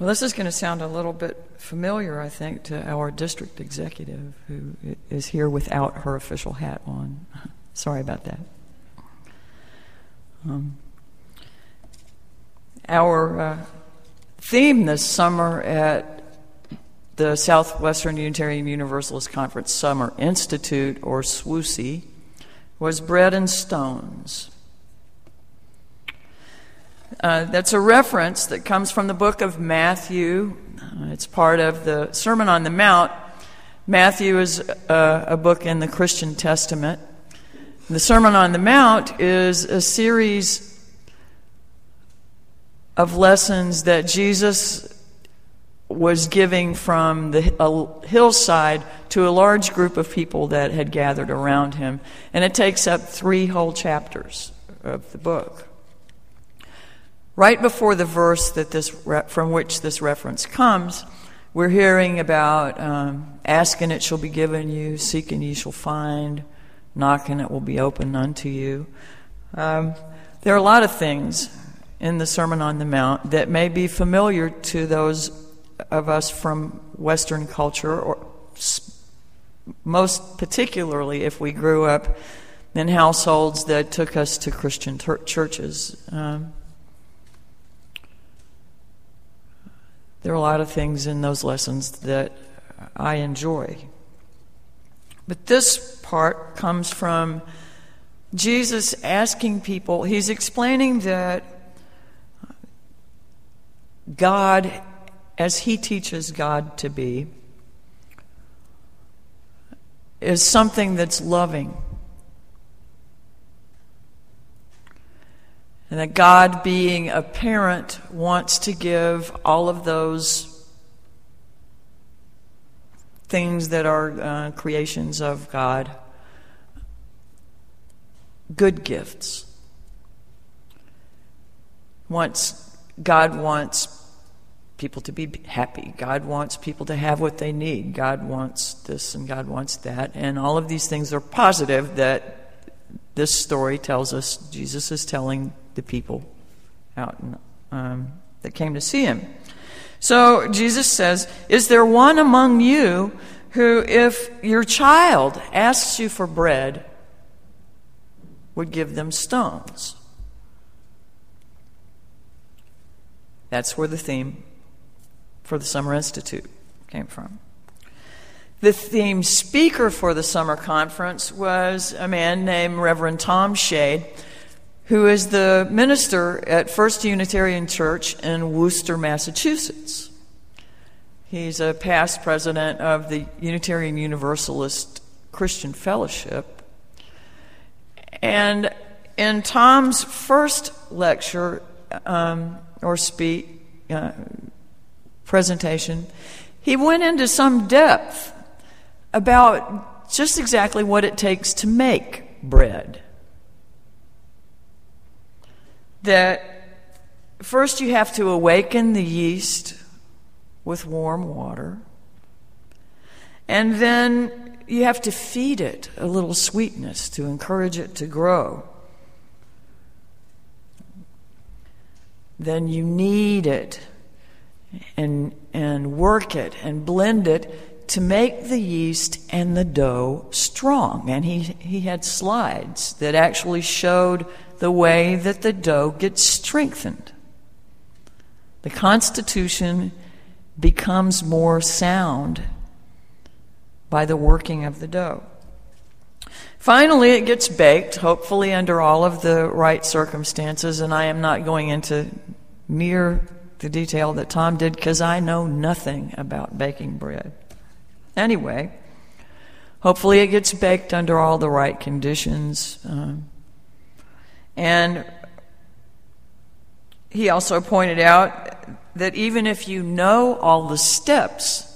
Well, this is going to sound a little bit familiar, I think, to our district executive who is here without her official hat on. Sorry about that. Um, our uh, theme this summer at the Southwestern Unitarian Universalist Conference Summer Institute, or SWUSI, was Bread and Stones. Uh, that's a reference that comes from the book of Matthew. Uh, it's part of the Sermon on the Mount. Matthew is uh, a book in the Christian Testament. The Sermon on the Mount is a series of lessons that Jesus was giving from the hillside to a large group of people that had gathered around him. And it takes up three whole chapters of the book. Right before the verse that this from which this reference comes, we're hearing about um, asking it shall be given you, seeking ye shall find, knocking it will be opened unto you. Um, there are a lot of things in the Sermon on the Mount that may be familiar to those of us from Western culture, or most particularly if we grew up in households that took us to Christian ter- churches. Um, There are a lot of things in those lessons that I enjoy. But this part comes from Jesus asking people, he's explaining that God, as he teaches God to be, is something that's loving And that God, being a parent, wants to give all of those things that are uh, creations of God good gifts. Wants, God wants people to be happy. God wants people to have what they need. God wants this and God wants that. And all of these things are positive that this story tells us Jesus is telling the people out in, um, that came to see him. So Jesus says, Is there one among you who, if your child asks you for bread, would give them stones? That's where the theme for the Summer Institute came from. The theme speaker for the summer conference was a man named Reverend Tom Schade who is the minister at First Unitarian Church in Worcester, Massachusetts. He's a past president of the Unitarian Universalist Christian Fellowship. And in Tom's first lecture um, or speech, uh, presentation, he went into some depth about just exactly what it takes to make bread that first you have to awaken the yeast with warm water, and then you have to feed it a little sweetness to encourage it to grow. Then you knead it and, and work it and blend it to make the yeast and the dough strong. And he, he had slides that actually showed the way that the dough gets strengthened. The constitution becomes more sound by the working of the dough. Finally, it gets baked, hopefully under all of the right circumstances, and I am not going into near the detail that Tom did because I know nothing about baking bread. Anyway, hopefully it gets baked under all the right conditions. Um, and he also pointed out that even if you know all the steps,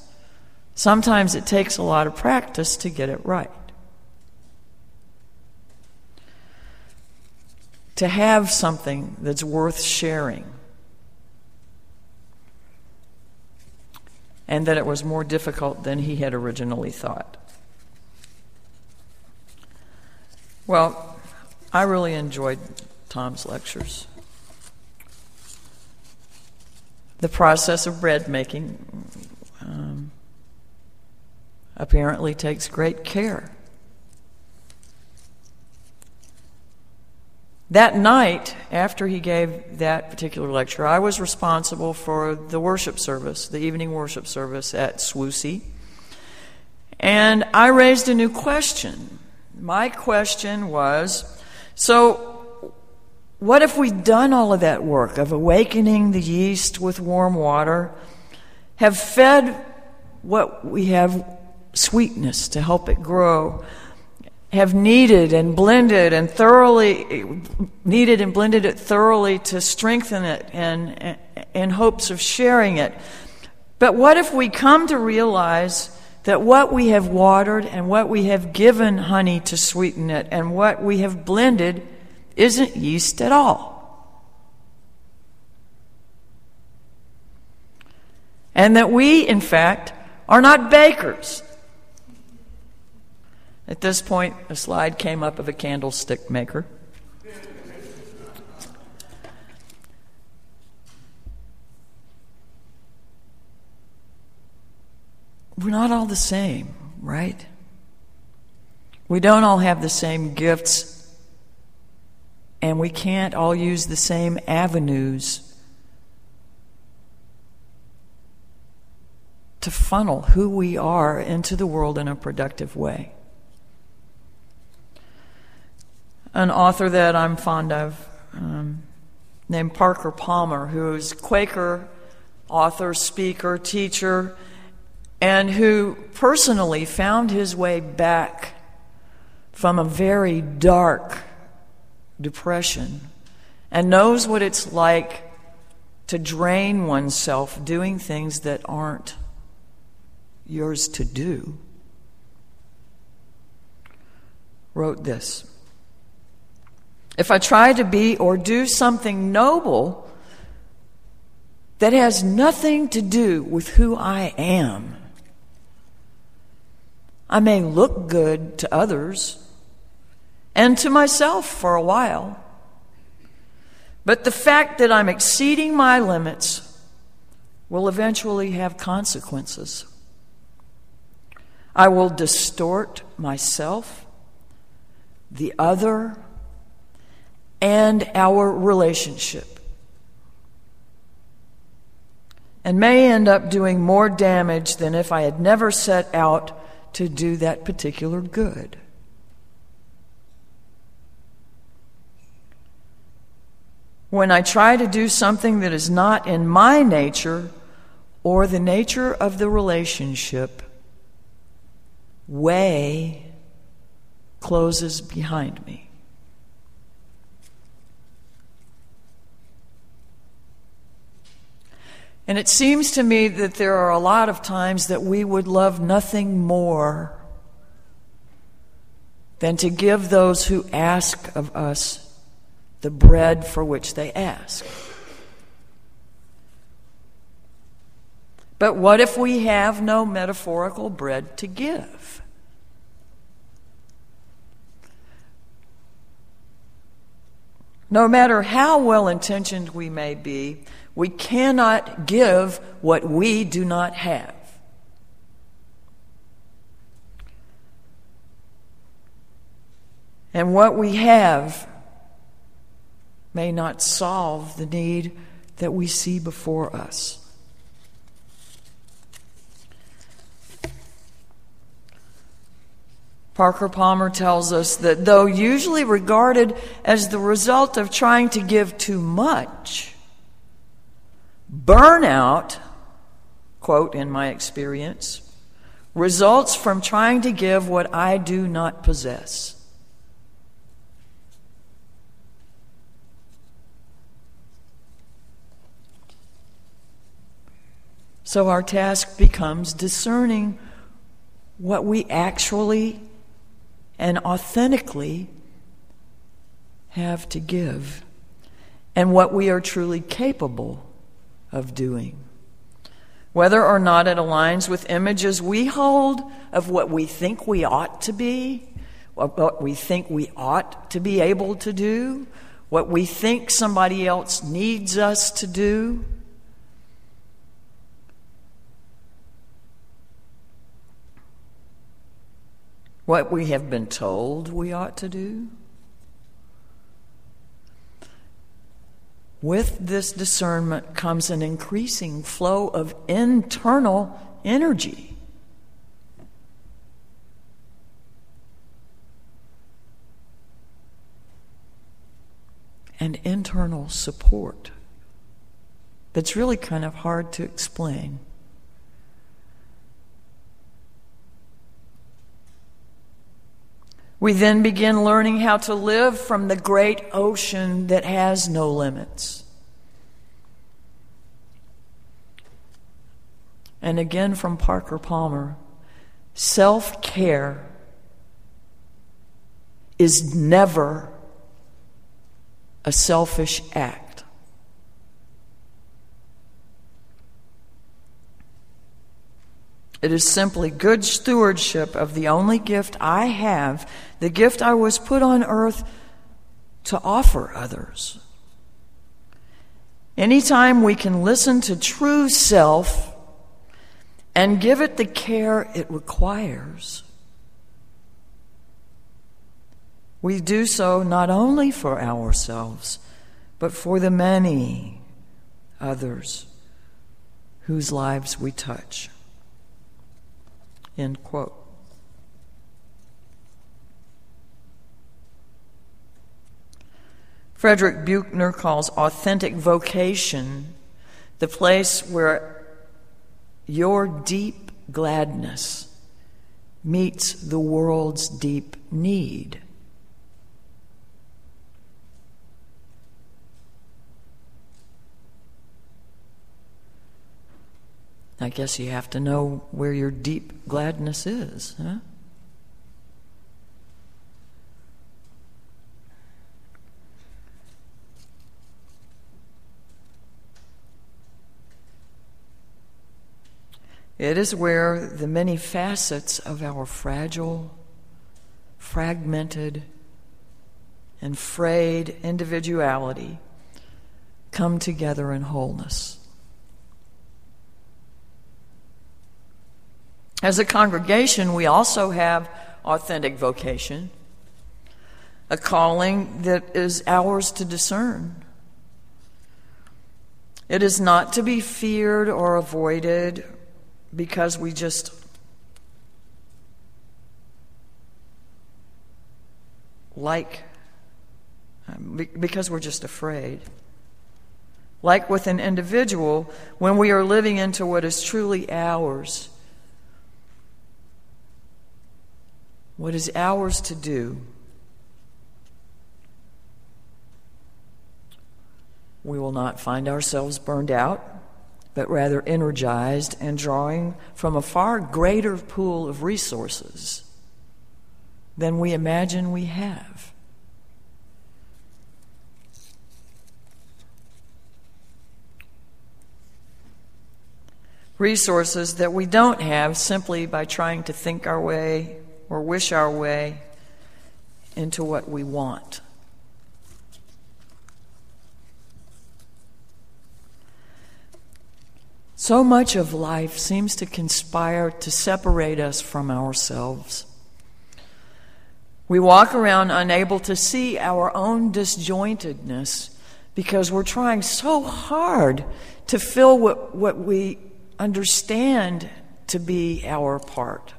sometimes it takes a lot of practice to get it right. To have something that's worth sharing. And that it was more difficult than he had originally thought. Well, I really enjoyed Tom's lectures. the process of bread making um, apparently takes great care. That night, after he gave that particular lecture, I was responsible for the worship service, the evening worship service at SWUSI. And I raised a new question. My question was so, what if we'd done all of that work of awakening the yeast with warm water, have fed what we have sweetness to help it grow? have kneaded and blended and thoroughly kneaded and blended it thoroughly to strengthen it and in hopes of sharing it. But what if we come to realize that what we have watered and what we have given honey to sweeten it and what we have blended isn't yeast at all? And that we, in fact, are not bakers. At this point, a slide came up of a candlestick maker. We're not all the same, right? We don't all have the same gifts, and we can't all use the same avenues to funnel who we are into the world in a productive way. an author that I'm fond of um, named Parker Palmer, who's Quaker author, speaker, teacher, and who personally found his way back from a very dark depression and knows what it's like to drain oneself doing things that aren't yours to do. Wrote this. If I try to be or do something noble that has nothing to do with who I am, I may look good to others and to myself for a while. But the fact that I'm exceeding my limits will eventually have consequences. I will distort myself, the other, and our relationship. And may end up doing more damage than if I had never set out to do that particular good. When I try to do something that is not in my nature or the nature of the relationship, way closes behind me. And it seems to me that there are a lot of times that we would love nothing more than to give those who ask of us the bread for which they ask. But what if we have no metaphorical bread to give? No matter how well intentioned we may be, we cannot give what we do not have. And what we have may not solve the need that we see before us. Parker Palmer tells us that though usually regarded as the result of trying to give too much, Burnout, quote, in my experience, results from trying to give what I do not possess. So our task becomes discerning what we actually and authentically have to give and what we are truly capable of doing. Whether or not it aligns with images we hold of what we think we ought to be, what we think we ought to be able to do, what we think somebody else needs us to do. What we have been told we ought to do. With this discernment comes an increasing flow of internal energy. And internal support that's really kind of hard to explain. We then begin learning how to live from the great ocean that has no limits. And again from Parker Palmer self care is never a selfish act. It is simply good stewardship of the only gift I have, the gift I was put on earth to offer others. Anytime we can listen to true self and give it the care it requires, we do so not only for ourselves, but for the many others whose lives we touch. End quote. Frederick Buechner calls authentic vocation the place where your deep gladness meets the world's deep need. I guess you have to know where your deep gladness is, huh? It is where the many facets of our fragile, fragmented, and frayed individuality come together in wholeness. As a congregation, we also have authentic vocation, a calling that is ours to discern. It is not to be feared or avoided because we just like, because we're just afraid. Like with an individual, when we are living into what is truly ours what is ours to do, we will not find ourselves burned out, but rather energized and drawing from a far greater pool of resources than we imagine we have. Resources that we don't have simply by trying to think our way or wish our way into what we want. So much of life seems to conspire to separate us from ourselves. We walk around unable to see our own disjointedness because we're trying so hard to fill what, what we understand to be our part.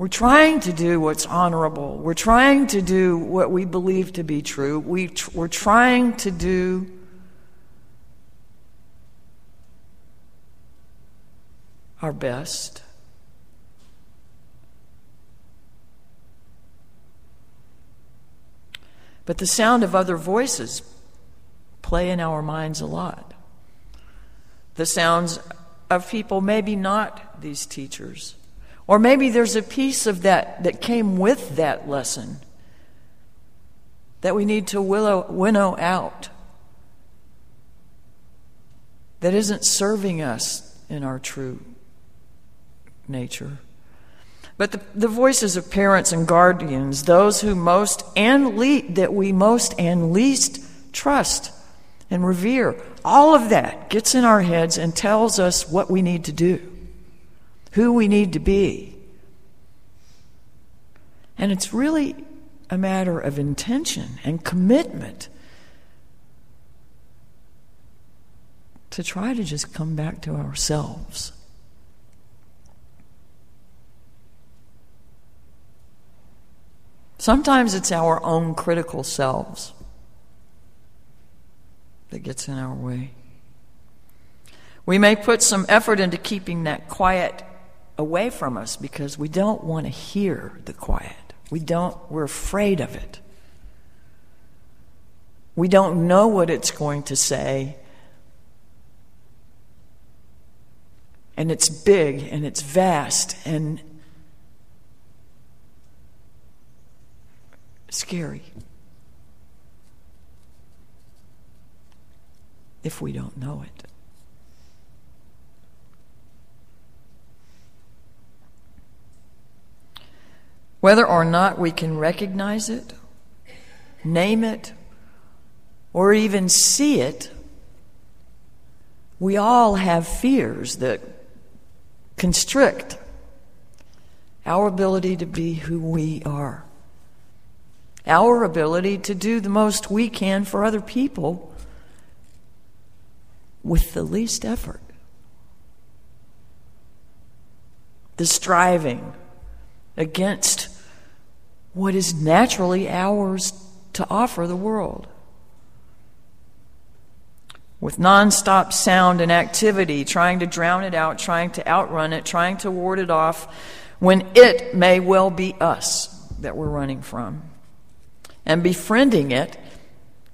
We're trying to do what's honorable. We're trying to do what we believe to be true. We tr- we're trying to do our best. But the sound of other voices play in our minds a lot. The sounds of people, maybe not these teachers or maybe there's a piece of that that came with that lesson that we need to willow, winnow out that isn't serving us in our true nature. But the, the voices of parents and guardians, those who most and le- that we most and least trust and revere, all of that gets in our heads and tells us what we need to do. Who we need to be. And it's really a matter of intention and commitment to try to just come back to ourselves. Sometimes it's our own critical selves that gets in our way. We may put some effort into keeping that quiet away from us because we don't want to hear the quiet. We don't, we're afraid of it. We don't know what it's going to say. And it's big and it's vast and scary. If we don't know it. Whether or not we can recognize it, name it, or even see it, we all have fears that constrict our ability to be who we are, our ability to do the most we can for other people with the least effort. The striving against what is naturally ours to offer the world. With nonstop sound and activity, trying to drown it out, trying to outrun it, trying to ward it off, when it may well be us that we're running from. And befriending it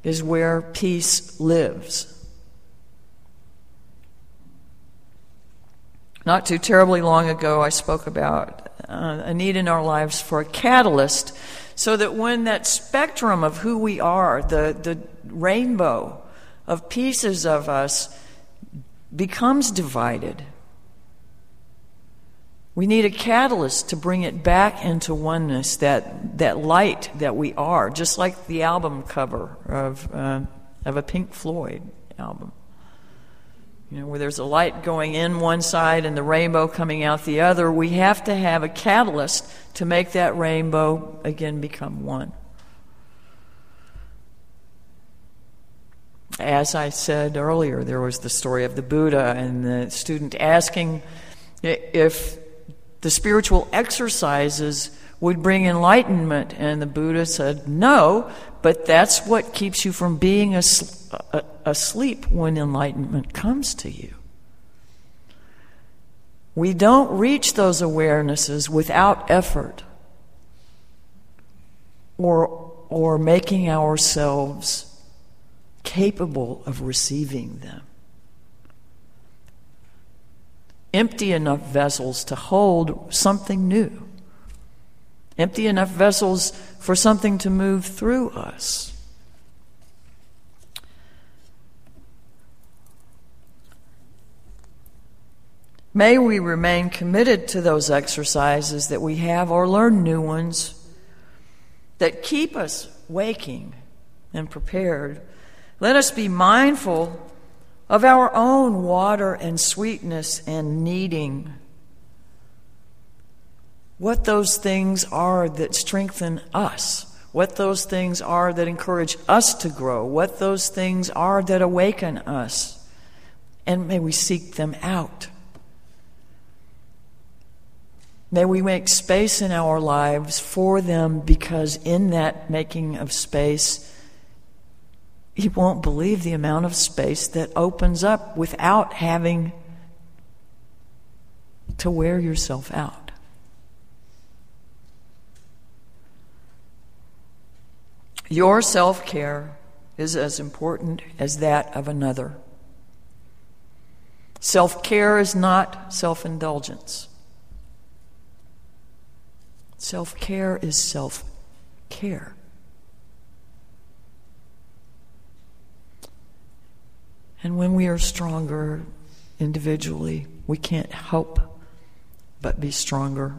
is where peace lives. Not too terribly long ago, I spoke about uh, a need in our lives for a catalyst so that when that spectrum of who we are, the, the rainbow of pieces of us, becomes divided, we need a catalyst to bring it back into oneness, that, that light that we are, just like the album cover of, uh, of a Pink Floyd album. You know, where there's a light going in one side and the rainbow coming out the other, we have to have a catalyst to make that rainbow again become one. As I said earlier, there was the story of the Buddha and the student asking if the spiritual exercises would bring enlightenment. And the Buddha said, No, but that's what keeps you from being asleep when enlightenment comes to you. We don't reach those awarenesses without effort or, or making ourselves capable of receiving them. Empty enough vessels to hold something new empty enough vessels for something to move through us. May we remain committed to those exercises that we have or learn new ones that keep us waking and prepared. Let us be mindful of our own water and sweetness and kneading what those things are that strengthen us, what those things are that encourage us to grow, what those things are that awaken us. And may we seek them out. May we make space in our lives for them because in that making of space, you won't believe the amount of space that opens up without having to wear yourself out. Your self care is as important as that of another. Self care is not self indulgence. Self care is self care. And when we are stronger individually, we can't help but be stronger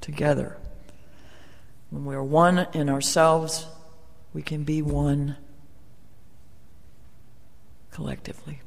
together. When we are one in ourselves, we can be one collectively.